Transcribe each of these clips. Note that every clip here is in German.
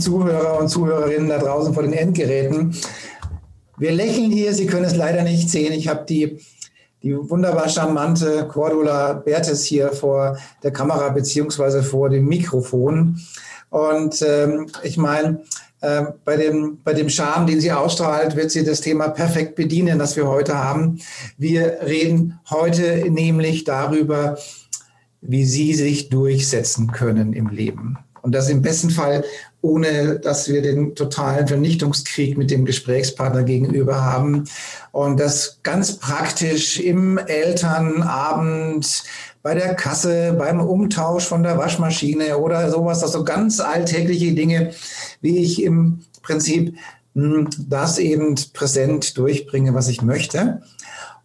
Zuhörer und Zuhörerinnen da draußen vor den Endgeräten. Wir lächeln hier, Sie können es leider nicht sehen. Ich habe die, die wunderbar charmante Cordula Bertes hier vor der Kamera beziehungsweise vor dem Mikrofon. Und ähm, ich meine, äh, bei, dem, bei dem Charme, den sie ausstrahlt, wird sie das Thema perfekt bedienen, das wir heute haben. Wir reden heute nämlich darüber, wie Sie sich durchsetzen können im Leben. Und das im besten Fall, ohne dass wir den totalen Vernichtungskrieg mit dem Gesprächspartner gegenüber haben. Und das ganz praktisch im Elternabend, bei der Kasse, beim Umtausch von der Waschmaschine oder sowas, das so ganz alltägliche Dinge, wie ich im Prinzip hm, das eben präsent durchbringe, was ich möchte.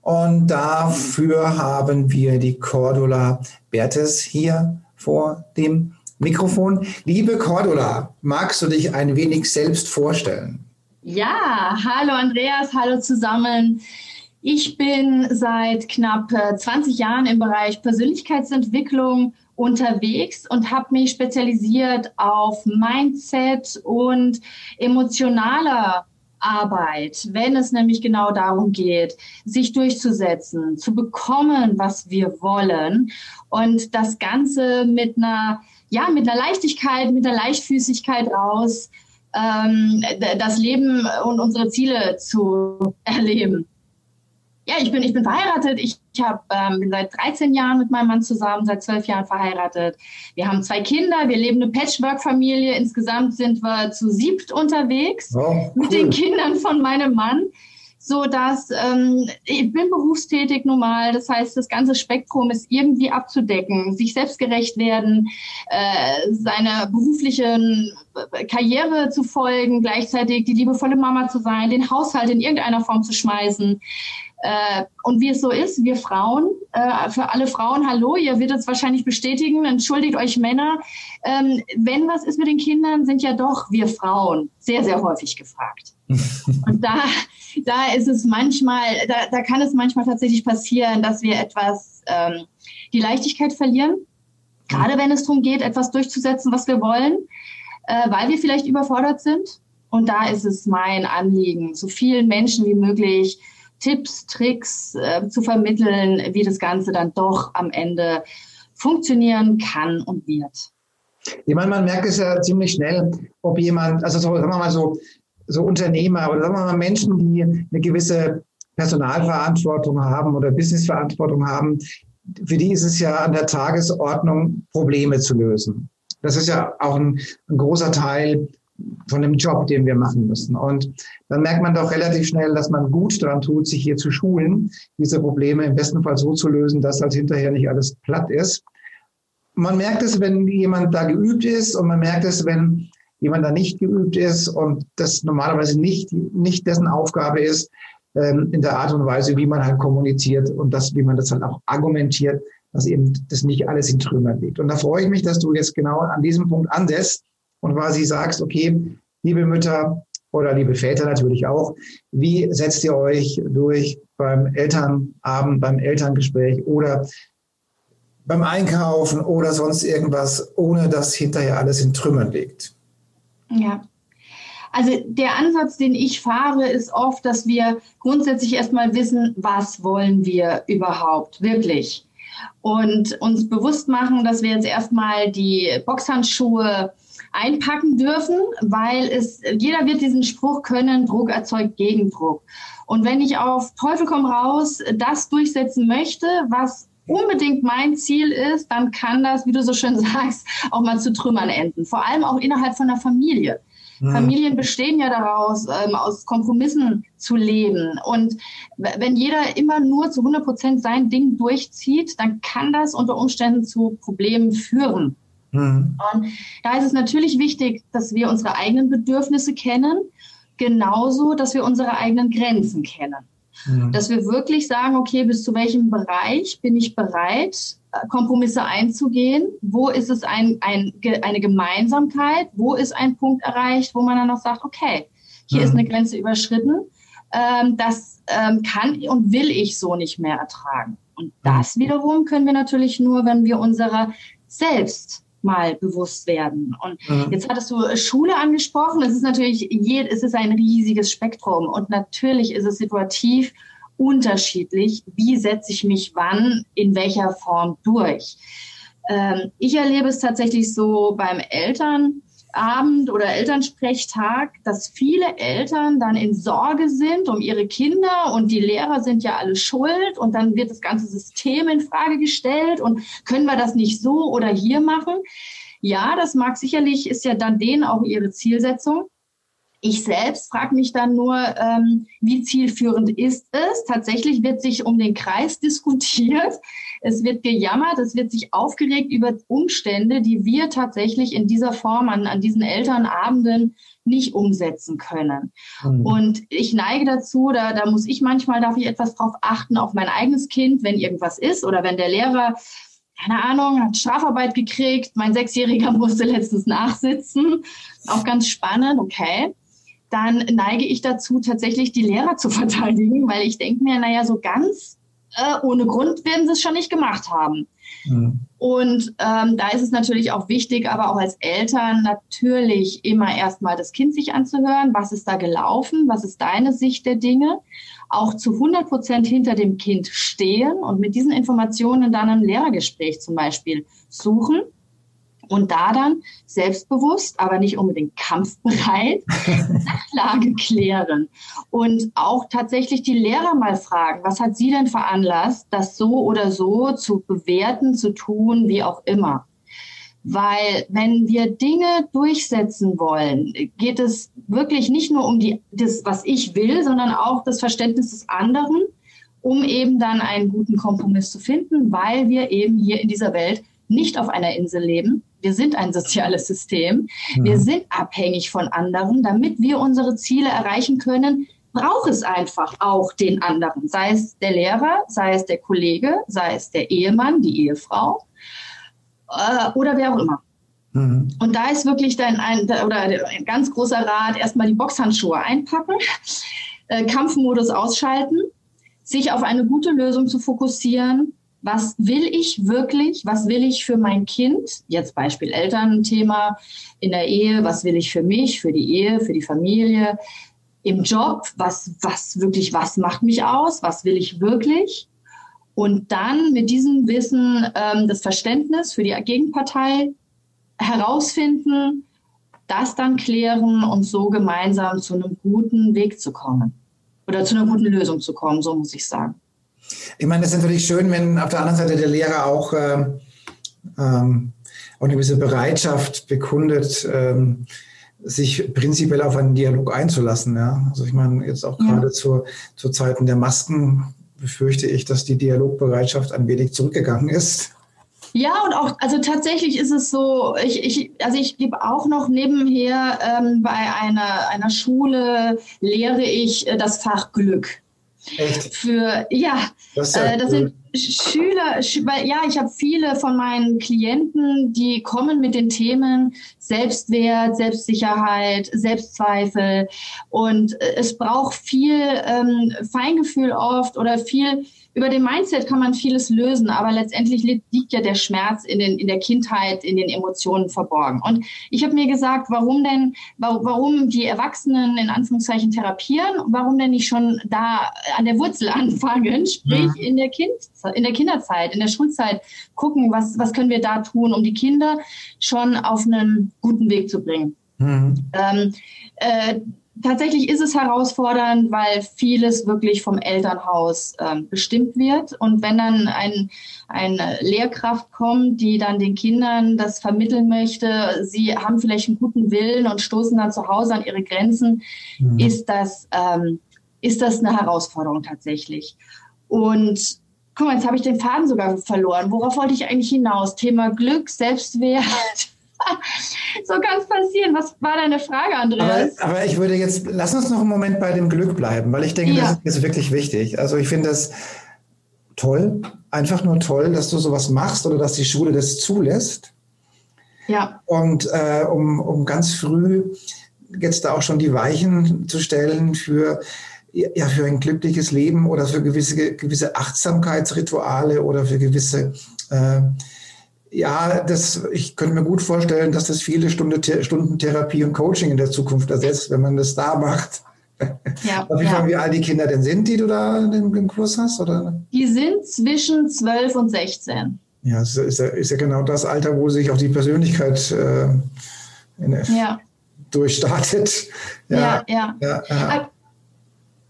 Und dafür haben wir die Cordula Bertes hier vor dem Mikrofon. Liebe Cordula, magst du dich ein wenig selbst vorstellen? Ja, hallo Andreas, hallo zusammen. Ich bin seit knapp 20 äh, Jahren im Bereich Persönlichkeitsentwicklung unterwegs und habe mich spezialisiert auf Mindset und emotionaler Arbeit, wenn es nämlich genau darum geht, sich durchzusetzen, zu bekommen, was wir wollen und das Ganze mit einer ja, mit einer Leichtigkeit, mit einer Leichtfüßigkeit raus, ähm, das Leben und unsere Ziele zu erleben. Ja, ich bin, ich bin verheiratet. Ich, ich hab, ähm, bin seit 13 Jahren mit meinem Mann zusammen, seit 12 Jahren verheiratet. Wir haben zwei Kinder, wir leben eine Patchwork-Familie. Insgesamt sind wir zu siebt unterwegs oh, cool. mit den Kindern von meinem Mann so dass ähm, ich bin berufstätig normal, das heißt, das ganze Spektrum ist irgendwie abzudecken, sich selbstgerecht werden, äh, seiner beruflichen Karriere zu folgen, gleichzeitig die liebevolle Mama zu sein, den Haushalt in irgendeiner Form zu schmeißen. Äh, und wie es so ist, wir Frauen, äh, für alle Frauen, hallo, ihr werdet es wahrscheinlich bestätigen, entschuldigt euch Männer, ähm, wenn was ist mit den Kindern, sind ja doch wir Frauen sehr, sehr häufig gefragt. und da, da ist es manchmal, da, da kann es manchmal tatsächlich passieren, dass wir etwas ähm, die Leichtigkeit verlieren, gerade wenn es darum geht, etwas durchzusetzen, was wir wollen, äh, weil wir vielleicht überfordert sind. Und da ist es mein Anliegen, so vielen Menschen wie möglich Tipps, Tricks äh, zu vermitteln, wie das Ganze dann doch am Ende funktionieren kann und wird. Ich meine, man merkt es ja ziemlich schnell, ob jemand, also so, sagen wir mal so, so Unternehmer oder sagen wir mal Menschen, die eine gewisse Personalverantwortung haben oder Businessverantwortung haben, für die ist es ja an der Tagesordnung, Probleme zu lösen. Das ist ja auch ein, ein großer Teil von dem Job, den wir machen müssen. Und dann merkt man doch relativ schnell, dass man gut daran tut, sich hier zu schulen, diese Probleme im besten Fall so zu lösen, dass halt hinterher nicht alles platt ist. Man merkt es, wenn jemand da geübt ist und man merkt es, wenn jemand da nicht geübt ist und das normalerweise nicht, nicht dessen Aufgabe ist, ähm, in der Art und Weise, wie man halt kommuniziert und das, wie man das halt auch argumentiert, dass eben das nicht alles in Trümmern liegt. Und da freue ich mich, dass du jetzt genau an diesem Punkt ansetzt und quasi sagst, okay, liebe Mütter oder liebe Väter natürlich auch, wie setzt ihr euch durch beim Elternabend, beim Elterngespräch oder beim Einkaufen oder sonst irgendwas, ohne dass hinterher alles in Trümmern liegt? Ja. Also der Ansatz, den ich fahre, ist oft, dass wir grundsätzlich erstmal wissen, was wollen wir überhaupt wirklich? Und uns bewusst machen, dass wir jetzt erstmal die Boxhandschuhe einpacken dürfen, weil es, jeder wird diesen Spruch können, Druck erzeugt Gegendruck. Und wenn ich auf Teufel komm raus das durchsetzen möchte, was unbedingt mein Ziel ist, dann kann das, wie du so schön sagst, auch mal zu Trümmern enden. Vor allem auch innerhalb von der Familie. Mhm. Familien bestehen ja daraus, ähm, aus Kompromissen zu leben. Und wenn jeder immer nur zu 100 Prozent sein Ding durchzieht, dann kann das unter Umständen zu Problemen führen. Mhm. Und da ist es natürlich wichtig, dass wir unsere eigenen Bedürfnisse kennen, genauso, dass wir unsere eigenen Grenzen kennen. Mhm. Dass wir wirklich sagen, okay, bis zu welchem Bereich bin ich bereit, äh, Kompromisse einzugehen? Wo ist es ein, ein, eine Gemeinsamkeit? Wo ist ein Punkt erreicht, wo man dann noch sagt, okay, hier mhm. ist eine Grenze überschritten. Ähm, das ähm, kann und will ich so nicht mehr ertragen. Und das wiederum können wir natürlich nur, wenn wir unserer selbst mal bewusst werden. Und mhm. jetzt hattest du Schule angesprochen. Es ist natürlich, es ist ein riesiges Spektrum und natürlich ist es situativ unterschiedlich. Wie setze ich mich wann, in welcher Form durch? Ähm, ich erlebe es tatsächlich so beim Eltern, Abend oder Elternsprechtag, dass viele Eltern dann in Sorge sind um ihre Kinder und die Lehrer sind ja alle schuld und dann wird das ganze System in Frage gestellt und können wir das nicht so oder hier machen? Ja, das mag sicherlich, ist ja dann denen auch ihre Zielsetzung. Ich selbst frage mich dann nur, ähm, wie zielführend ist es? Tatsächlich wird sich um den Kreis diskutiert. Es wird gejammert, es wird sich aufgeregt über Umstände, die wir tatsächlich in dieser Form an, an diesen Elternabenden nicht umsetzen können. Mhm. Und ich neige dazu, da, da muss ich manchmal, darf ich etwas drauf achten, auf mein eigenes Kind, wenn irgendwas ist oder wenn der Lehrer keine Ahnung, hat Strafarbeit gekriegt. Mein Sechsjähriger musste letztens nachsitzen. Auch ganz spannend, okay dann neige ich dazu, tatsächlich die Lehrer zu verteidigen, weil ich denke mir, naja, so ganz äh, ohne Grund werden sie es schon nicht gemacht haben. Mhm. Und ähm, da ist es natürlich auch wichtig, aber auch als Eltern natürlich immer erstmal das Kind sich anzuhören. Was ist da gelaufen? Was ist deine Sicht der Dinge? Auch zu 100 Prozent hinter dem Kind stehen und mit diesen Informationen dann ein Lehrergespräch zum Beispiel suchen und da dann selbstbewusst, aber nicht unbedingt kampfbereit, Sachlage klären. Und auch tatsächlich die Lehrer mal fragen, was hat sie denn veranlasst, das so oder so zu bewerten, zu tun, wie auch immer. Weil wenn wir Dinge durchsetzen wollen, geht es wirklich nicht nur um die, das, was ich will, sondern auch das Verständnis des anderen, um eben dann einen guten Kompromiss zu finden, weil wir eben hier in dieser Welt nicht auf einer Insel leben, wir sind ein soziales System. Wir mhm. sind abhängig von anderen. Damit wir unsere Ziele erreichen können, braucht es einfach auch den anderen. Sei es der Lehrer, sei es der Kollege, sei es der Ehemann, die Ehefrau äh, oder wer auch immer. Mhm. Und da ist wirklich dann ein, oder ein ganz großer Rat, erstmal die Boxhandschuhe einpacken, äh, Kampfmodus ausschalten, sich auf eine gute Lösung zu fokussieren was will ich wirklich, was will ich für mein Kind, jetzt Beispiel Elternthema in der Ehe, was will ich für mich, für die Ehe, für die Familie, im Job, was, was wirklich, was macht mich aus, was will ich wirklich. Und dann mit diesem Wissen ähm, das Verständnis für die Gegenpartei herausfinden, das dann klären und so gemeinsam zu einem guten Weg zu kommen. Oder zu einer guten Lösung zu kommen, so muss ich sagen. Ich meine, das ist natürlich schön, wenn auf der anderen Seite der Lehrer auch, äh, ähm, auch eine gewisse Bereitschaft bekundet, ähm, sich prinzipiell auf einen Dialog einzulassen. Ja? Also ich meine, jetzt auch gerade zu, zu Zeiten der Masken befürchte ich, dass die Dialogbereitschaft ein wenig zurückgegangen ist. Ja, und auch, also tatsächlich ist es so, ich, ich, also ich gebe auch noch nebenher ähm, bei einer, einer Schule, lehre ich äh, das Fach Glück. Echt? Für, ja, das, ja äh, das sind Schüler, weil ja, ich habe viele von meinen Klienten, die kommen mit den Themen Selbstwert, Selbstsicherheit, Selbstzweifel und äh, es braucht viel ähm, Feingefühl oft oder viel über den Mindset kann man vieles lösen, aber letztendlich liegt ja der Schmerz in, den, in der Kindheit, in den Emotionen verborgen. Und ich habe mir gesagt, warum denn, warum die Erwachsenen in Anführungszeichen therapieren, warum denn nicht schon da an der Wurzel anfangen, sprich ja. in der Kind, in der Kinderzeit, in der Schulzeit gucken, was, was können wir da tun, um die Kinder schon auf einen guten Weg zu bringen. Mhm. Ähm, äh, tatsächlich ist es herausfordernd, weil vieles wirklich vom Elternhaus ähm, bestimmt wird. Und wenn dann ein, eine Lehrkraft kommt, die dann den Kindern das vermitteln möchte, sie haben vielleicht einen guten Willen und stoßen dann zu Hause an ihre Grenzen, mhm. ist das, ähm, ist das eine Herausforderung tatsächlich. Und guck mal, jetzt habe ich den Faden sogar verloren. Worauf wollte ich eigentlich hinaus? Thema Glück, Selbstwert. so kann es passieren. Was war deine Frage, Andreas? Aber, aber, ich würde jetzt, lass uns noch einen Moment bei dem Glück bleiben, weil ich denke, ja. das ist wirklich wichtig. Also ich finde das toll, einfach nur toll, dass du sowas machst oder dass die Schule das zulässt. Ja. Und äh, um, um ganz früh jetzt da auch schon die Weichen zu stellen für ja, für ein glückliches Leben oder für gewisse, gewisse Achtsamkeitsrituale oder für gewisse, äh, ja, das, ich könnte mir gut vorstellen, dass das viele Stunde, Stunden Therapie und Coaching in der Zukunft ersetzt, wenn man das da macht. Ja, wie, ja. wie alt die Kinder denn sind, die du da in dem Kurs hast? Oder? Die sind zwischen 12 und 16. Ja, es ist, ja, ist ja genau das Alter, wo sich auch die Persönlichkeit äh, in, ja. durchstartet. Ja, ja. ja. ja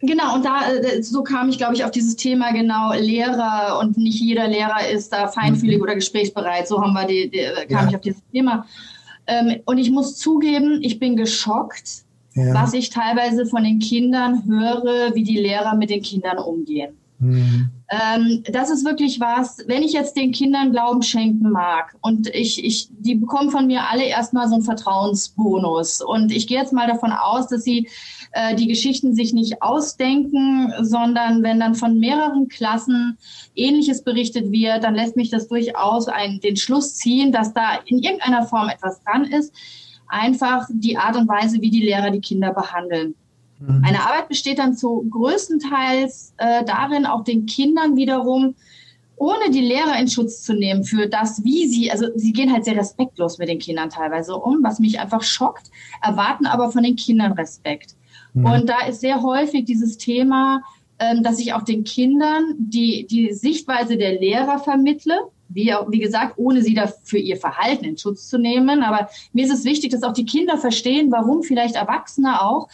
Genau, und da äh, so kam ich, glaube ich, auf dieses Thema genau Lehrer und nicht jeder Lehrer ist da feinfühlig mhm. oder gesprächsbereit. So haben wir die, die äh, kam ja. ich auf dieses Thema. Ähm, und ich muss zugeben, ich bin geschockt, ja. was ich teilweise von den Kindern höre, wie die Lehrer mit den Kindern umgehen. Mhm. Ähm, das ist wirklich was, wenn ich jetzt den Kindern Glauben schenken mag und ich, ich, die bekommen von mir alle erstmal so einen Vertrauensbonus und ich gehe jetzt mal davon aus, dass sie äh, die Geschichten sich nicht ausdenken, sondern wenn dann von mehreren Klassen Ähnliches berichtet wird, dann lässt mich das durchaus einen, den Schluss ziehen, dass da in irgendeiner Form etwas dran ist. Einfach die Art und Weise, wie die Lehrer die Kinder behandeln. Mhm. Meine Arbeit besteht dann zu größtenteils äh, darin, auch den Kindern wiederum ohne die Lehrer in Schutz zu nehmen für das, wie sie, also sie gehen halt sehr respektlos mit den Kindern teilweise um, was mich einfach schockt, erwarten aber von den Kindern Respekt. Mhm. Und da ist sehr häufig dieses Thema, ähm, dass ich auch den Kindern die, die Sichtweise der Lehrer vermittle, wie, wie gesagt, ohne sie dafür ihr Verhalten in Schutz zu nehmen. Aber mir ist es wichtig, dass auch die Kinder verstehen, warum vielleicht Erwachsene auch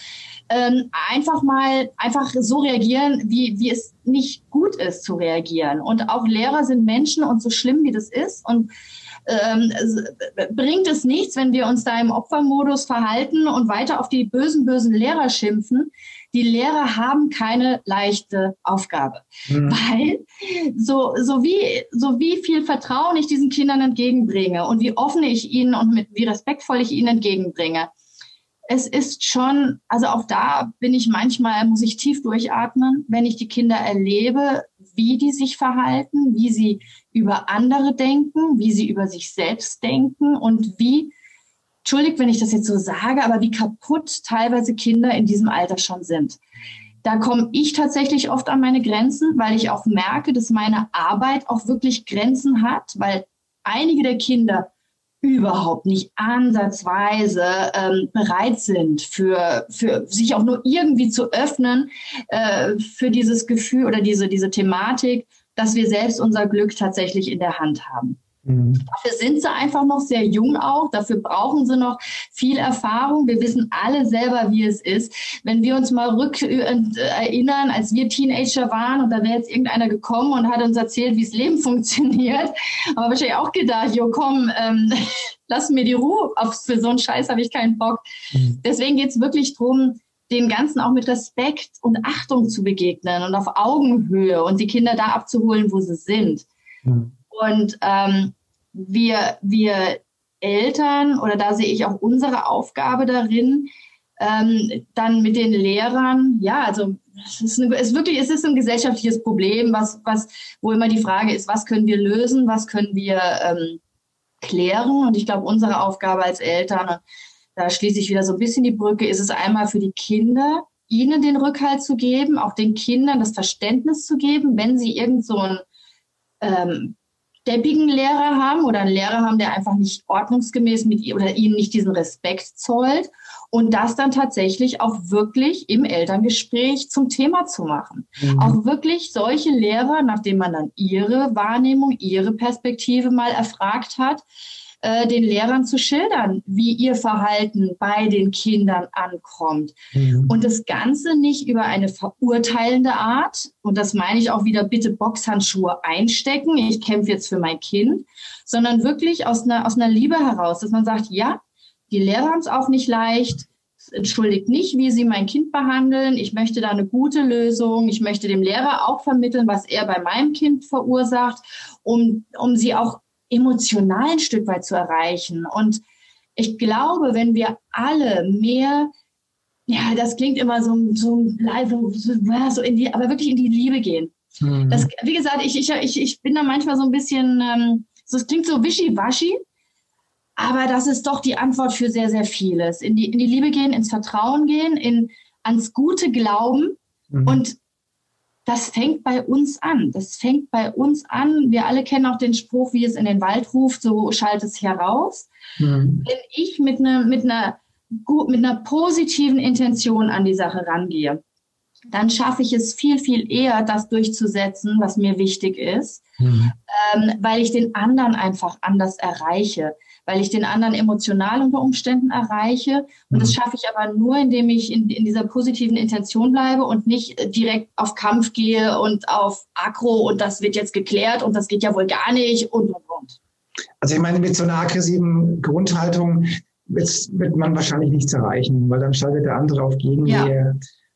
ähm, einfach mal einfach so reagieren, wie, wie es nicht gut ist zu reagieren. Und auch Lehrer sind Menschen und so schlimm wie das ist und ähm, bringt es nichts, wenn wir uns da im Opfermodus verhalten und weiter auf die bösen, bösen Lehrer schimpfen. Die Lehrer haben keine leichte Aufgabe, mhm. weil so, so, wie, so wie viel Vertrauen ich diesen Kindern entgegenbringe und wie offen ich ihnen und mit, wie respektvoll ich ihnen entgegenbringe, es ist schon, also auch da bin ich manchmal, muss ich tief durchatmen, wenn ich die Kinder erlebe, wie die sich verhalten, wie sie über andere denken, wie sie über sich selbst denken und wie, entschuldigt, wenn ich das jetzt so sage, aber wie kaputt teilweise Kinder in diesem Alter schon sind. Da komme ich tatsächlich oft an meine Grenzen, weil ich auch merke, dass meine Arbeit auch wirklich Grenzen hat, weil einige der Kinder überhaupt nicht ansatzweise ähm, bereit sind, für, für sich auch nur irgendwie zu öffnen äh, für dieses Gefühl oder diese, diese Thematik, dass wir selbst unser Glück tatsächlich in der Hand haben. Mhm. Dafür sind sie einfach noch sehr jung auch. Dafür brauchen sie noch viel Erfahrung. Wir wissen alle selber, wie es ist. Wenn wir uns mal rück äh, erinnern, als wir Teenager waren und da wäre jetzt irgendeiner gekommen und hat uns erzählt, wie das Leben funktioniert, aber wahrscheinlich auch gedacht, jo komm, ähm, lass mir die Ruhe. Auf, für so einen Scheiß habe ich keinen Bock. Mhm. Deswegen geht es wirklich darum, den Ganzen auch mit Respekt und Achtung zu begegnen und auf Augenhöhe und die Kinder da abzuholen, wo sie sind. Mhm. Und ähm, wir, wir Eltern, oder da sehe ich auch unsere Aufgabe darin, ähm, dann mit den Lehrern, ja, also es ist, eine, es ist wirklich, es ist ein gesellschaftliches Problem, was, was, wo immer die Frage ist, was können wir lösen, was können wir ähm, klären? Und ich glaube, unsere Aufgabe als Eltern, da schließe ich wieder so ein bisschen die Brücke, ist es einmal für die Kinder, ihnen den Rückhalt zu geben, auch den Kindern das Verständnis zu geben, wenn sie irgend so ein ähm, deppigen Lehrer haben oder einen Lehrer haben, der einfach nicht ordnungsgemäß mit ihr oder ihnen nicht diesen Respekt zollt und das dann tatsächlich auch wirklich im Elterngespräch zum Thema zu machen. Mhm. Auch wirklich solche Lehrer, nachdem man dann ihre Wahrnehmung, ihre Perspektive mal erfragt hat, äh, den Lehrern zu schildern, wie ihr Verhalten bei den Kindern ankommt. Mhm. Und das Ganze nicht über eine verurteilende Art, und das meine ich auch wieder, bitte Boxhandschuhe einstecken, ich kämpfe jetzt für mein Kind, sondern wirklich aus einer, aus einer Liebe heraus, dass man sagt, ja, die Lehrer haben es auch nicht leicht, entschuldigt nicht, wie Sie mein Kind behandeln. Ich möchte da eine gute Lösung. Ich möchte dem Lehrer auch vermitteln, was er bei meinem Kind verursacht, um, um sie auch emotional ein Stück weit zu erreichen. Und ich glaube, wenn wir alle mehr ja, das klingt immer so, so, so, so in die, aber wirklich in die Liebe gehen. Mhm. Das, wie gesagt, ich, ich, ich, ich bin da manchmal so ein bisschen, ähm, so, es klingt so wischiwaschi, aber das ist doch die Antwort für sehr, sehr vieles. In die, in die Liebe gehen, ins Vertrauen gehen, in, ans Gute glauben. Mhm. Und das fängt bei uns an. Das fängt bei uns an. Wir alle kennen auch den Spruch, wie es in den Wald ruft, so schallt es heraus. Mhm. Wenn ich mit, ne, mit, einer, mit einer positiven Intention an die Sache rangehe, dann schaffe ich es viel, viel eher, das durchzusetzen, was mir wichtig ist, mhm. ähm, weil ich den anderen einfach anders erreiche, weil ich den anderen emotional unter Umständen erreiche. Und mhm. das schaffe ich aber nur, indem ich in, in dieser positiven Intention bleibe und nicht direkt auf Kampf gehe und auf Akro und das wird jetzt geklärt und das geht ja wohl gar nicht und, und, und. Also ich meine, mit so einer aggressiven Grundhaltung wird man wahrscheinlich nichts erreichen, weil dann schaltet der andere auf Gegenwehr. Ja.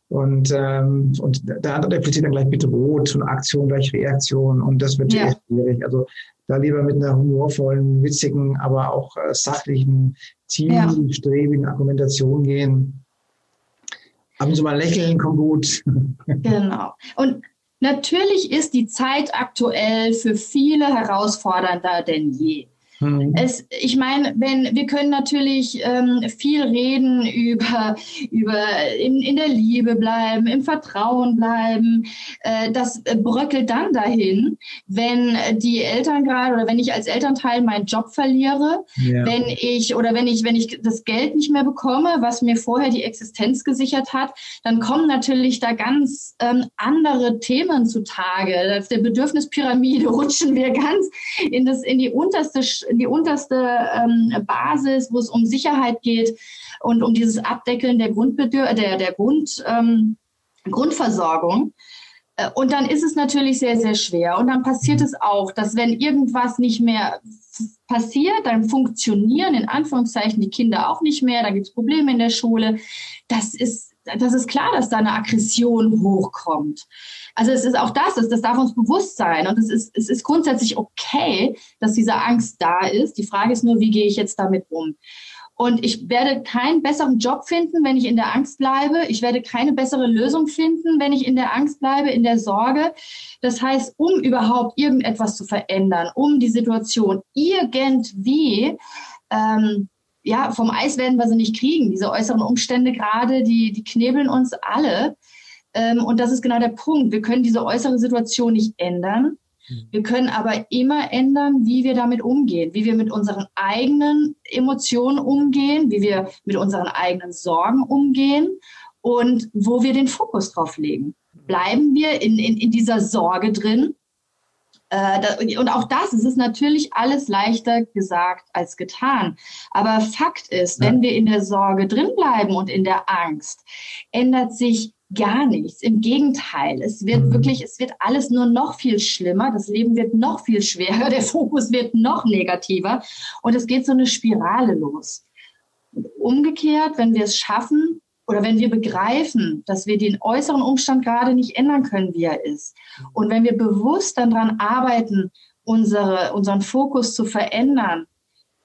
Und, ähm, und der andere interpretiert dann gleich bedroht und Aktion gleich Reaktion und das wird ja. schwierig. Also da lieber mit einer humorvollen, witzigen, aber auch äh, sachlichen, zielstrebigen ja. Argumentation gehen. Ab und zu mal lächeln kommt gut. Genau. Und natürlich ist die Zeit aktuell für viele herausfordernder denn je. Mhm. Es, ich meine, wenn wir können natürlich ähm, viel reden über, über in, in der Liebe bleiben, im Vertrauen bleiben. Äh, das bröckelt dann dahin, wenn die Eltern gerade oder wenn ich als Elternteil meinen Job verliere, ja. wenn ich oder wenn ich, wenn ich das Geld nicht mehr bekomme, was mir vorher die Existenz gesichert hat, dann kommen natürlich da ganz ähm, andere Themen zutage. Auf der Bedürfnispyramide rutschen wir ganz in das, in die unterste die unterste ähm, Basis, wo es um Sicherheit geht und um dieses Abdeckeln der, Grundbedür der, der Grund, ähm, Grundversorgung. Äh, und dann ist es natürlich sehr, sehr schwer. Und dann passiert es auch, dass wenn irgendwas nicht mehr passiert, dann funktionieren in Anführungszeichen die Kinder auch nicht mehr, da gibt es Probleme in der Schule. Das ist, das ist klar, dass da eine Aggression hochkommt. Also es ist auch das, das, darf uns bewusst sein. Und es ist, es ist grundsätzlich okay, dass diese Angst da ist. Die Frage ist nur, wie gehe ich jetzt damit um? Und ich werde keinen besseren Job finden, wenn ich in der Angst bleibe. Ich werde keine bessere Lösung finden, wenn ich in der Angst bleibe, in der Sorge. Das heißt, um überhaupt irgendetwas zu verändern, um die Situation irgendwie, ähm, ja, vom Eis werden wir sie nicht kriegen. Diese äußeren Umstände gerade, die, die knebeln uns alle. Ähm, und das ist genau der Punkt. Wir können diese äußere Situation nicht ändern. Mhm. Wir können aber immer ändern, wie wir damit umgehen, wie wir mit unseren eigenen Emotionen umgehen, wie wir mit unseren eigenen Sorgen umgehen und wo wir den Fokus drauf legen. Bleiben wir in, in, in dieser Sorge drin? Äh, und auch das, es ist natürlich alles leichter gesagt als getan. Aber Fakt ist, wenn wir in der Sorge drin bleiben und in der Angst, ändert sich gar nichts. Im Gegenteil, es wird mhm. wirklich, es wird alles nur noch viel schlimmer. Das Leben wird noch viel schwerer. Der Fokus wird noch negativer. Und es geht so eine Spirale los. Umgekehrt, wenn wir es schaffen oder wenn wir begreifen, dass wir den äußeren Umstand gerade nicht ändern können, wie er ist. Und wenn wir bewusst dann daran arbeiten, unsere, unseren Fokus zu verändern,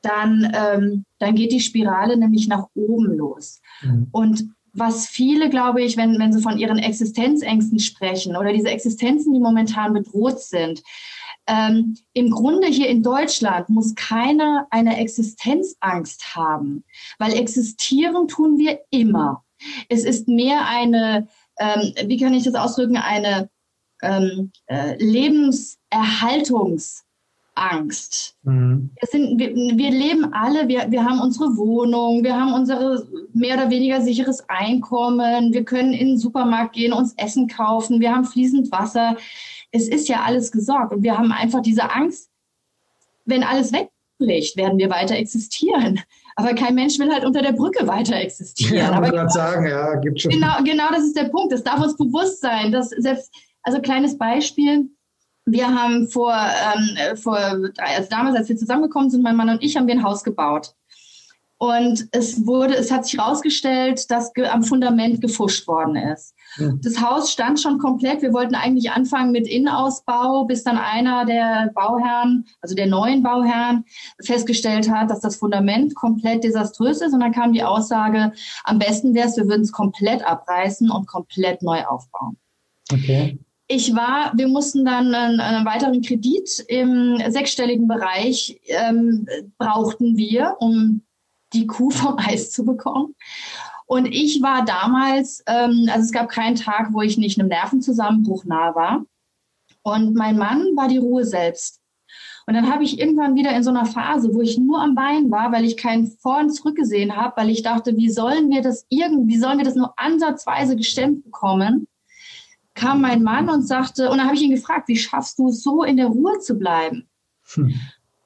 dann, ähm, dann geht die Spirale nämlich nach oben los. Mhm. Und was viele, glaube ich, wenn, wenn sie von ihren Existenzängsten sprechen oder diese Existenzen, die momentan bedroht sind, ähm, im Grunde hier in Deutschland muss keiner eine Existenzangst haben, weil existieren tun wir immer. Es ist mehr eine, ähm, wie kann ich das ausdrücken, eine ähm, äh, Lebenserhaltungs- Angst. Mhm. Wir, sind, wir, wir, leben alle, wir, wir haben unsere Wohnung, wir haben unser mehr oder weniger sicheres Einkommen, wir können in den Supermarkt gehen, uns Essen kaufen, wir haben fließend Wasser. Es ist ja alles gesorgt und wir haben einfach diese Angst, wenn alles wegbricht, werden wir weiter existieren. Aber kein Mensch will halt unter der Brücke weiter existieren. Ja, Aber genau, sagen, ja, gibt schon. Genau, genau das ist der Punkt. Das darf uns bewusst sein, dass selbst, also kleines Beispiel, wir haben vor, ähm, vor also damals, als wir zusammengekommen sind, mein Mann und ich, haben wir ein Haus gebaut. Und es wurde, es hat sich herausgestellt, dass am Fundament gefuscht worden ist. Mhm. Das Haus stand schon komplett. Wir wollten eigentlich anfangen mit Innenausbau, bis dann einer der Bauherren, also der neuen Bauherren, festgestellt hat, dass das Fundament komplett desaströs ist. Und dann kam die Aussage, am besten wäre es, wir würden es komplett abreißen und komplett neu aufbauen. Okay. Ich war, wir mussten dann einen, einen weiteren Kredit im sechsstelligen Bereich ähm, brauchten wir, um die Kuh vom Eis zu bekommen. Und ich war damals, ähm, also es gab keinen Tag, wo ich nicht einem Nervenzusammenbruch nah war. Und mein Mann war die Ruhe selbst. Und dann habe ich irgendwann wieder in so einer Phase, wo ich nur am Bein war, weil ich kein Vor- und Zurück gesehen habe, weil ich dachte, wie sollen wir das irgendwie, sollen wir das nur ansatzweise gestemmt bekommen? Kam mein Mann und sagte, und dann habe ich ihn gefragt, wie schaffst du es so in der Ruhe zu bleiben? Hm.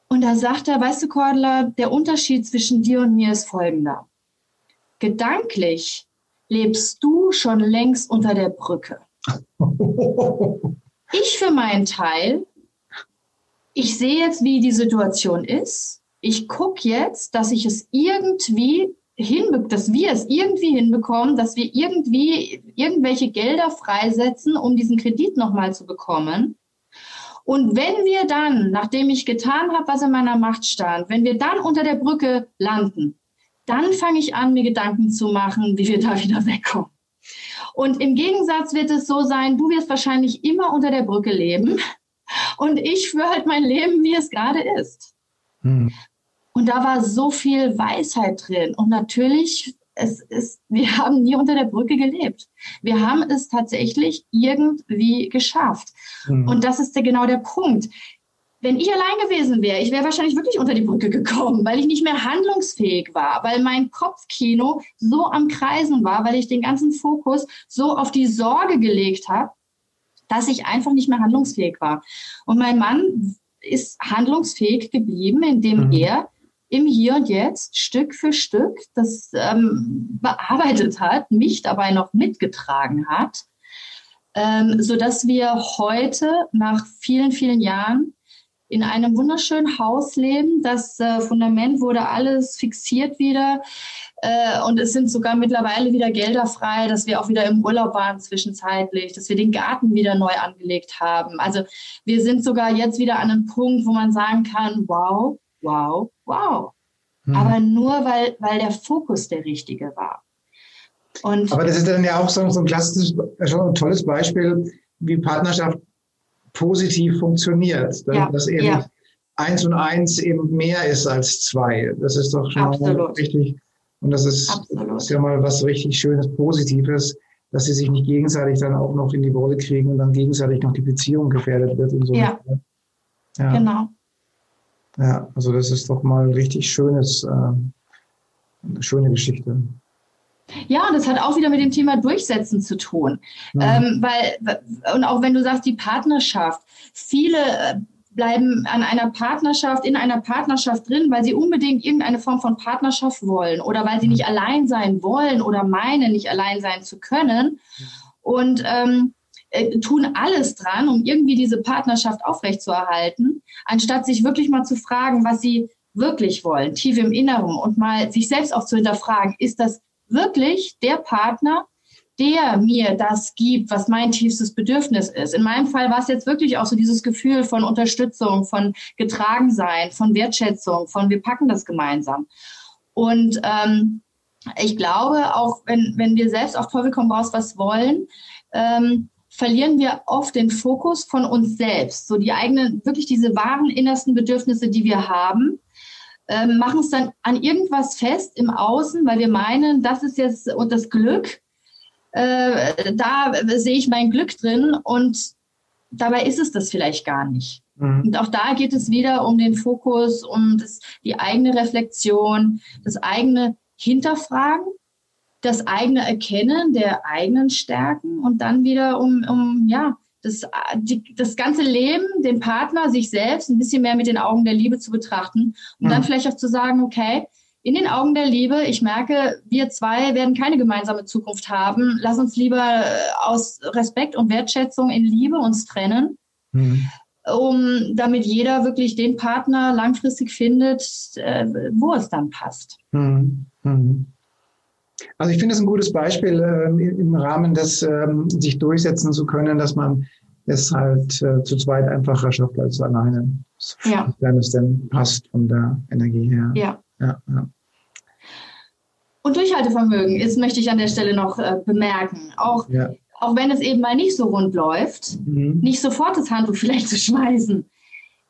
Und da sagt er, weißt du, Cordler, der Unterschied zwischen dir und mir ist folgender. Gedanklich lebst du schon längst unter der Brücke. Ich für meinen Teil, ich sehe jetzt, wie die Situation ist. Ich gucke jetzt, dass ich es irgendwie hinbekommen, dass wir es irgendwie hinbekommen, dass wir irgendwie irgendwelche Gelder freisetzen, um diesen Kredit nochmal zu bekommen. Und wenn wir dann, nachdem ich getan habe, was in meiner Macht stand, wenn wir dann unter der Brücke landen, dann fange ich an, mir Gedanken zu machen, wie wir da wieder wegkommen. Und im Gegensatz wird es so sein, du wirst wahrscheinlich immer unter der Brücke leben und ich führe halt mein Leben, wie es gerade ist. Hm. Und da war so viel Weisheit drin. Und natürlich es ist, wir haben nie unter der Brücke gelebt. Wir haben es tatsächlich irgendwie geschafft. Mhm. Und das ist der, genau der Punkt. Wenn ich allein gewesen wäre, ich wäre wahrscheinlich wirklich unter die Brücke gekommen, weil ich nicht mehr handlungsfähig war, weil mein Kopfkino so am Kreisen war, weil ich den ganzen Fokus so auf die Sorge gelegt habe, dass ich einfach nicht mehr handlungsfähig war. Und mein Mann ist handlungsfähig geblieben, indem mhm. er im Hier und Jetzt Stück für Stück das ähm, bearbeitet hat, mich dabei noch mitgetragen hat, ähm, so dass wir heute nach vielen, vielen Jahren in einem wunderschönen Haus leben. Das äh, Fundament wurde alles fixiert wieder. Äh, und es sind sogar mittlerweile wieder Gelder frei, dass wir auch wieder im Urlaub waren zwischenzeitlich, dass wir den Garten wieder neu angelegt haben. Also wir sind sogar jetzt wieder an einem Punkt, wo man sagen kann, wow, wow, wow. Hm. Aber nur, weil, weil der Fokus der richtige war. Und Aber das ist dann ja auch so, so ein klassisches, schon ein tolles Beispiel, wie Partnerschaft positiv funktioniert. Ja, dass eben ja. eins und eins eben mehr ist als zwei. Das ist doch schon Absolut. richtig. Und das ist, ist, ja mal was richtig Schönes, Positives, dass sie sich nicht gegenseitig dann auch noch in die Wolle kriegen und dann gegenseitig noch die Beziehung gefährdet wird und so. Ja, ja. genau. Ja, also das ist doch mal richtig schönes, äh, eine schöne Geschichte. Ja, und das hat auch wieder mit dem Thema Durchsetzen zu tun. Mhm. Ähm, weil, und auch wenn du sagst, die Partnerschaft, viele äh, bleiben an einer Partnerschaft, in einer Partnerschaft drin, weil sie unbedingt irgendeine Form von Partnerschaft wollen oder weil sie nicht allein sein wollen oder meinen, nicht allein sein zu können. Mhm. Und ähm, äh, tun alles dran, um irgendwie diese Partnerschaft aufrechtzuerhalten, anstatt sich wirklich mal zu fragen, was sie wirklich wollen, tief im Inneren und mal sich selbst auch zu hinterfragen, ist das wirklich der Partner, der mir das gibt, was mein tiefstes Bedürfnis ist. In meinem Fall war es jetzt wirklich auch so dieses Gefühl von Unterstützung, von Getragensein, von Wertschätzung, von wir packen das gemeinsam. Und ähm, ich glaube, auch wenn, wenn wir selbst auf Teufel komm raus was wollen, ähm, verlieren wir oft den Fokus von uns selbst, so die eigenen, wirklich diese wahren innersten Bedürfnisse, die wir haben, ähm, machen es dann an irgendwas fest im Außen, weil wir meinen, das ist jetzt und das Glück, äh, da sehe ich mein Glück drin und dabei ist es das vielleicht gar nicht. Mhm. Und auch da geht es wieder um den Fokus, um das, die eigene Reflexion, das eigene Hinterfragen das eigene Erkennen der eigenen Stärken und dann wieder um, um ja, das, die, das ganze Leben, den Partner, sich selbst ein bisschen mehr mit den Augen der Liebe zu betrachten und mhm. dann vielleicht auch zu sagen, okay, in den Augen der Liebe, ich merke, wir zwei werden keine gemeinsame Zukunft haben. Lass uns lieber äh, aus Respekt und Wertschätzung in Liebe uns trennen. Mhm. um damit jeder wirklich den Partner langfristig findet, äh, wo es dann passt. Mhm. Mhm. Also ich finde es ein gutes Beispiel äh, im Rahmen des ähm, sich durchsetzen zu können, dass man es halt äh, zu zweit einfacher schafft als alleine. Ja. Wenn es denn passt von der Energie her. Ja. ja, ja. Und Durchhaltevermögen ist, möchte ich an der Stelle noch äh, bemerken. Auch, ja. auch wenn es eben mal nicht so rund läuft, mhm. nicht sofort das Handtuch vielleicht zu schmeißen.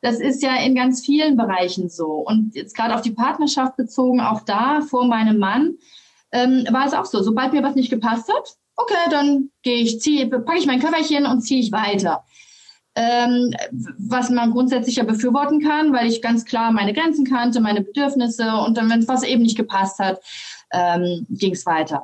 Das ist ja in ganz vielen Bereichen so. Und jetzt gerade auf die Partnerschaft bezogen, auch da vor meinem Mann, ähm, war es auch so. Sobald mir was nicht gepasst hat, okay, dann gehe ich, ziehe, packe ich mein Köfferchen und ziehe ich weiter. Ähm, was man grundsätzlich ja befürworten kann, weil ich ganz klar meine Grenzen kannte, meine Bedürfnisse und dann, wenn was eben nicht gepasst hat, ähm, ging es weiter.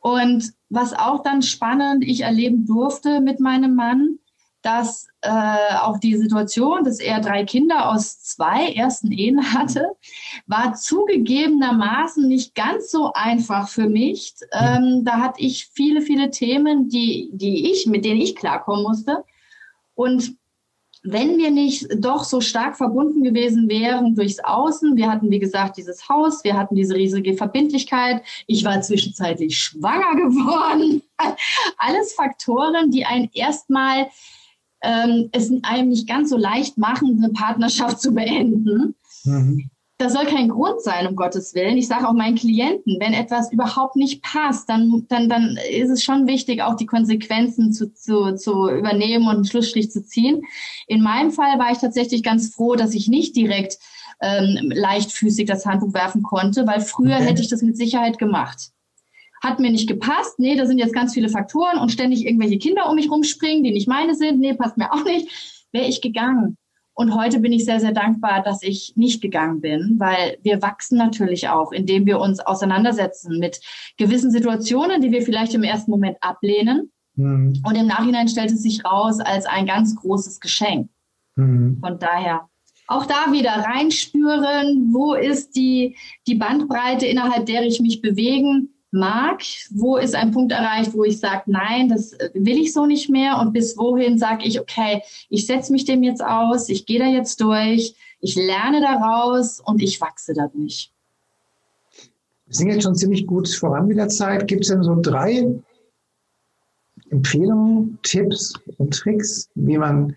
Und was auch dann spannend ich erleben durfte mit meinem Mann, dass äh, auch die Situation, dass er drei Kinder aus zwei ersten Ehen hatte, war zugegebenermaßen nicht ganz so einfach für mich. Ähm, da hatte ich viele, viele Themen, die, die ich, mit denen ich klarkommen musste. Und wenn wir nicht doch so stark verbunden gewesen wären durchs Außen, wir hatten, wie gesagt, dieses Haus, wir hatten diese riesige Verbindlichkeit, ich war zwischenzeitlich schwanger geworden, alles Faktoren, die einen erstmal ähm, es einem nicht ganz so leicht machen, eine Partnerschaft zu beenden. Mhm. Das soll kein Grund sein, um Gottes Willen. Ich sage auch meinen Klienten, wenn etwas überhaupt nicht passt, dann, dann, dann ist es schon wichtig, auch die Konsequenzen zu, zu, zu übernehmen und einen Schlussstrich zu ziehen. In meinem Fall war ich tatsächlich ganz froh, dass ich nicht direkt ähm, leichtfüßig das Handbuch werfen konnte, weil früher okay. hätte ich das mit Sicherheit gemacht hat mir nicht gepasst, nee, da sind jetzt ganz viele Faktoren und ständig irgendwelche Kinder um mich rumspringen, die nicht meine sind, nee, passt mir auch nicht, wäre ich gegangen. Und heute bin ich sehr, sehr dankbar, dass ich nicht gegangen bin, weil wir wachsen natürlich auch, indem wir uns auseinandersetzen mit gewissen Situationen, die wir vielleicht im ersten Moment ablehnen. Mhm. Und im Nachhinein stellt es sich raus als ein ganz großes Geschenk. Mhm. Von daher auch da wieder reinspüren, wo ist die, die Bandbreite, innerhalb der ich mich bewegen mag, wo ist ein Punkt erreicht, wo ich sage, nein, das will ich so nicht mehr und bis wohin sage ich, okay, ich setze mich dem jetzt aus, ich gehe da jetzt durch, ich lerne daraus und ich wachse dadurch. Wir sind jetzt schon ziemlich gut voran mit der Zeit. Gibt es denn so drei Empfehlungen, Tipps und Tricks, wie man,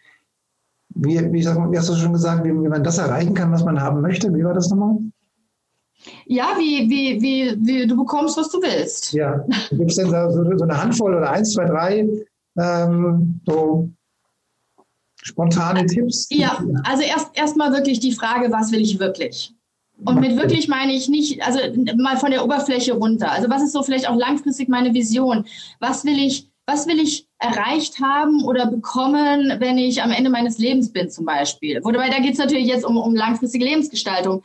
wie, wie, wie hast du schon gesagt, wie, wie man das erreichen kann, was man haben möchte? Wie war das nochmal? Ja, wie, wie, wie, wie du bekommst, was du willst. Ja, gibt es denn so, so, eine Handvoll oder eins, zwei, drei ähm, so spontane Tipps? Ja, also erst erstmal wirklich die Frage, was will ich wirklich? Und mit wirklich meine ich nicht, also mal von der Oberfläche runter. Also was ist so vielleicht auch langfristig meine Vision? Was will ich, was will ich erreicht haben oder bekommen, wenn ich am Ende meines Lebens bin zum Beispiel? Wobei da geht es natürlich jetzt um, um langfristige Lebensgestaltung.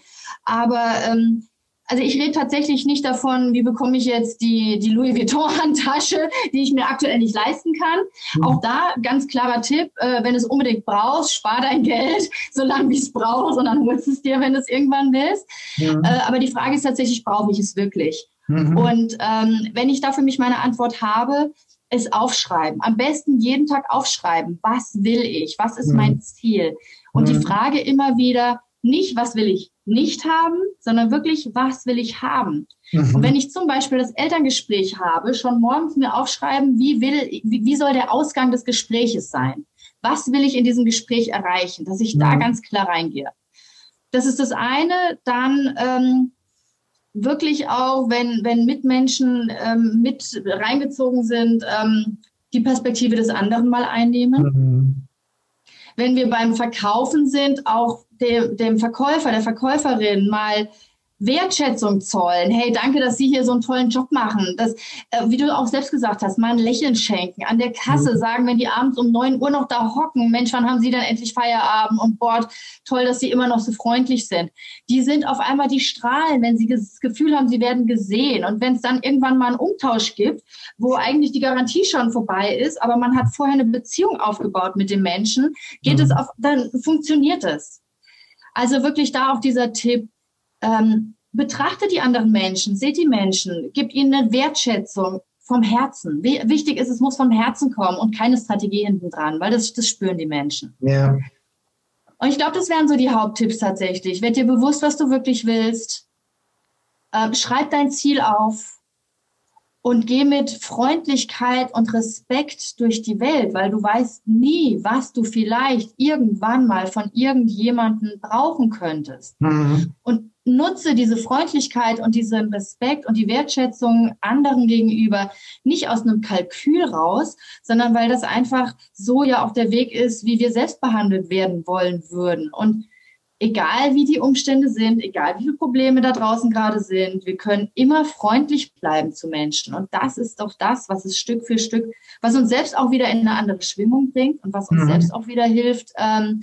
Aber ähm, also ich rede tatsächlich nicht davon, wie bekomme ich jetzt die, die Louis Vuitton-Handtasche, die ich mir aktuell nicht leisten kann. Mhm. Auch da ganz klarer Tipp, äh, wenn du es unbedingt brauchst, spar dein Geld, solange wie es brauchst und dann holst du es dir, wenn du es irgendwann willst. Mhm. Äh, aber die Frage ist tatsächlich, brauche ich es wirklich? Mhm. Und ähm, wenn ich da für mich meine Antwort habe, ist aufschreiben. Am besten jeden Tag aufschreiben. Was will ich? Was ist mein mhm. Ziel? Und die mhm. Frage immer wieder, nicht, was will ich nicht haben, sondern wirklich, was will ich haben? Mhm. Und wenn ich zum Beispiel das Elterngespräch habe, schon morgens mir aufschreiben, wie will, wie, wie soll der Ausgang des Gespräches sein? Was will ich in diesem Gespräch erreichen? Dass ich mhm. da ganz klar reingehe. Das ist das eine. Dann ähm, wirklich auch, wenn, wenn Mitmenschen ähm, mit reingezogen sind, ähm, die Perspektive des anderen mal einnehmen. Mhm wenn wir beim Verkaufen sind, auch dem, dem Verkäufer, der Verkäuferin mal Wertschätzung zollen. Hey, danke, dass Sie hier so einen tollen Job machen. Das, äh, wie du auch selbst gesagt hast, mal ein Lächeln schenken. An der Kasse mhm. sagen, wenn die abends um neun Uhr noch da hocken, Mensch, wann haben Sie dann endlich Feierabend und Bord, toll, dass Sie immer noch so freundlich sind. Die sind auf einmal die strahlen, wenn sie das Gefühl haben, sie werden gesehen. Und wenn es dann irgendwann mal einen Umtausch gibt, wo eigentlich die Garantie schon vorbei ist, aber man hat vorher eine Beziehung aufgebaut mit dem Menschen, geht mhm. es auf, dann funktioniert es. Also wirklich da auch dieser Tipp, ähm, betrachte die anderen Menschen, seht die Menschen, gib ihnen eine Wertschätzung vom Herzen. Wichtig ist, es muss vom Herzen kommen und keine Strategie hinten dran, weil das, das spüren die Menschen. Ja, Und ich glaube, das wären so die Haupttipps tatsächlich. Werd dir bewusst, was du wirklich willst. Ähm, schreib dein Ziel auf und geh mit Freundlichkeit und Respekt durch die Welt, weil du weißt nie, was du vielleicht irgendwann mal von irgendjemandem brauchen könntest. Mhm. Und nutze diese Freundlichkeit und diesen Respekt und die Wertschätzung anderen gegenüber nicht aus einem Kalkül raus, sondern weil das einfach so ja auch der Weg ist, wie wir selbst behandelt werden wollen würden. Und egal wie die Umstände sind, egal wie viele Probleme da draußen gerade sind, wir können immer freundlich bleiben zu Menschen. Und das ist doch das, was es Stück für Stück, was uns selbst auch wieder in eine andere Schwimmung bringt und was uns mhm. selbst auch wieder hilft, ähm,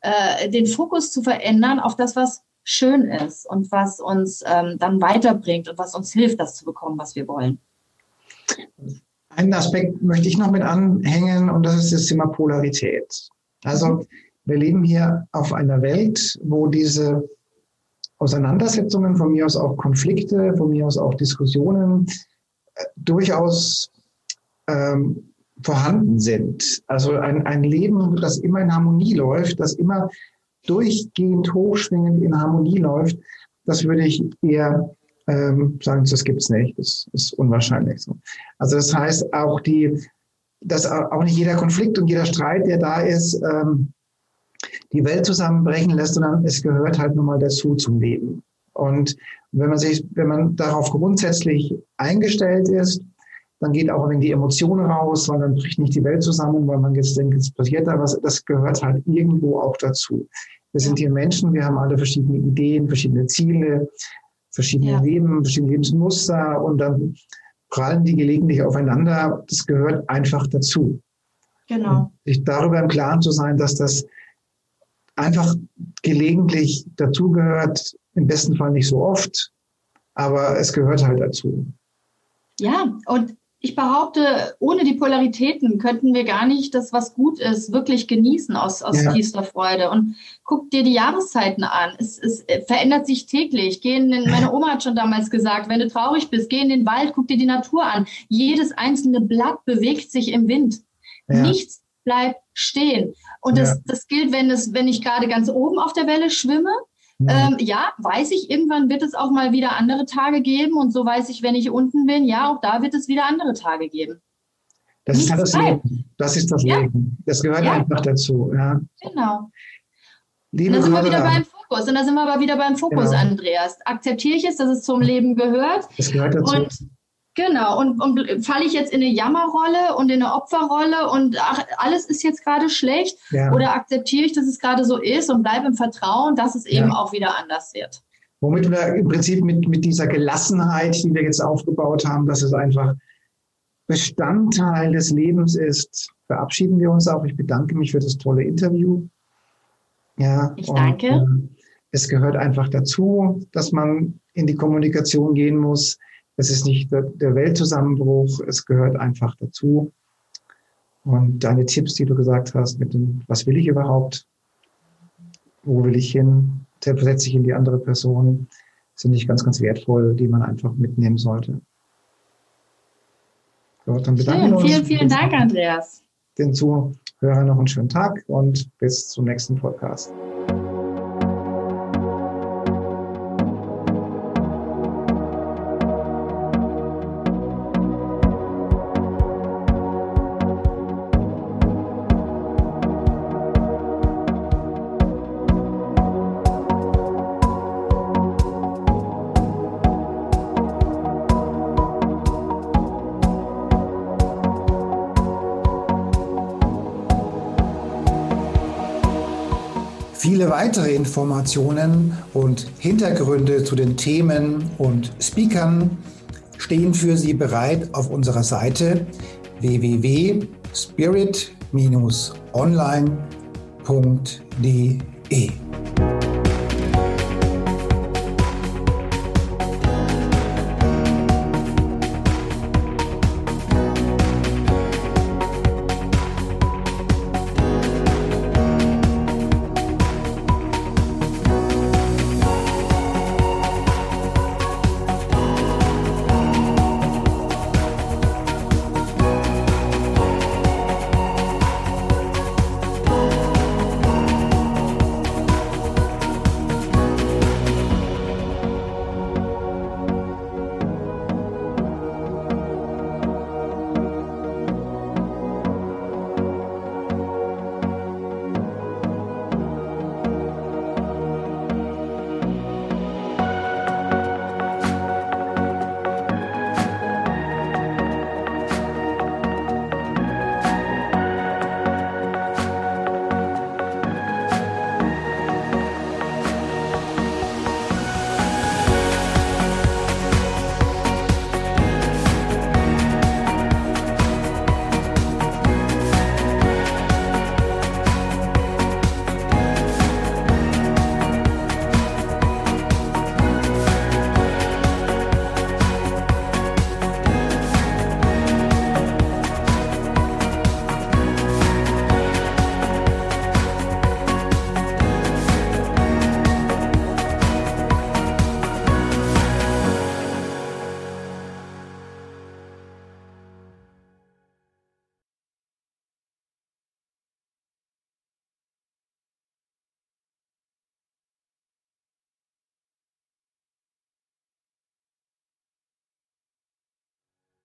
äh, den Fokus zu verändern auf das, was schön ist und was uns ähm, dann weiterbringt und was uns hilft, das zu bekommen, was wir wollen. Einen Aspekt möchte ich noch mit anhängen und das ist das Thema Polarität. Also wir leben hier auf einer Welt, wo diese Auseinandersetzungen, von mir aus auch Konflikte, von mir aus auch Diskussionen äh, durchaus ähm, vorhanden sind. Also ein, ein Leben, das immer in Harmonie läuft, das immer durchgehend hochschwingend in Harmonie läuft, das würde ich eher ähm, sagen, das gibt's nicht. Das ist unwahrscheinlich so. Also das heißt auch die, dass auch nicht jeder Konflikt und jeder Streit, der da ist, ähm, die Welt zusammenbrechen lässt, sondern es gehört halt nun mal dazu zum Leben. Und wenn man sich, wenn man darauf grundsätzlich eingestellt ist, dann geht auch wenn die Emotionen raus, weil dann bricht nicht die Welt zusammen, weil man jetzt denkt, es passiert da was. Das gehört halt irgendwo auch dazu. Wir sind hier Menschen, wir haben alle verschiedene Ideen, verschiedene Ziele, verschiedene ja. Leben, verschiedene Lebensmuster und dann prallen die gelegentlich aufeinander. Das gehört einfach dazu. Genau. Und sich darüber im Klaren zu sein, dass das einfach gelegentlich dazugehört, im besten Fall nicht so oft, aber es gehört halt dazu. Ja, und ich behaupte, ohne die Polaritäten könnten wir gar nicht das, was gut ist, wirklich genießen aus, aus ja. tiefster Freude. Und guck dir die Jahreszeiten an. Es, es verändert sich täglich. Geh in den, meine Oma hat schon damals gesagt, wenn du traurig bist, geh in den Wald, guck dir die Natur an. Jedes einzelne Blatt bewegt sich im Wind. Ja. Nichts bleibt stehen. Und das, ja. das gilt, wenn, es, wenn ich gerade ganz oben auf der Welle schwimme ähm, ja, weiß ich, irgendwann wird es auch mal wieder andere Tage geben und so weiß ich, wenn ich unten bin, ja, auch da wird es wieder andere Tage geben. Das Nichts ist das Leben. Das ist das ja. Leben. Das gehört ja. einfach dazu. Ja. Genau. Liebe und da sind wir wieder beim Fokus. Und da sind wir aber wieder beim Fokus, genau. Andreas. Akzeptiere ich es, dass es zum Leben gehört? Das gehört dazu. Und Genau, und, und falle ich jetzt in eine Jammerrolle und in eine Opferrolle und ach, alles ist jetzt gerade schlecht ja. oder akzeptiere ich, dass es gerade so ist und bleibe im Vertrauen, dass es eben ja. auch wieder anders wird. Womit wir im Prinzip mit, mit dieser Gelassenheit, die wir jetzt aufgebaut haben, dass es einfach Bestandteil des Lebens ist, verabschieden wir uns auch. Ich bedanke mich für das tolle Interview. Ja, ich danke. Und, äh, es gehört einfach dazu, dass man in die Kommunikation gehen muss es ist nicht der Weltzusammenbruch, es gehört einfach dazu. Und deine Tipps, die du gesagt hast, mit dem, was will ich überhaupt? Wo will ich hin? Versetze ich in die andere Person? Sind nicht ganz, ganz wertvoll, die man einfach mitnehmen sollte. So, dann bedanken wir uns. Vielen, vielen Dank, Andreas. Den Zuhörern noch einen schönen Tag und bis zum nächsten Podcast. Viele weitere Informationen und Hintergründe zu den Themen und Speakern stehen für Sie bereit auf unserer Seite www.spirit-online.de.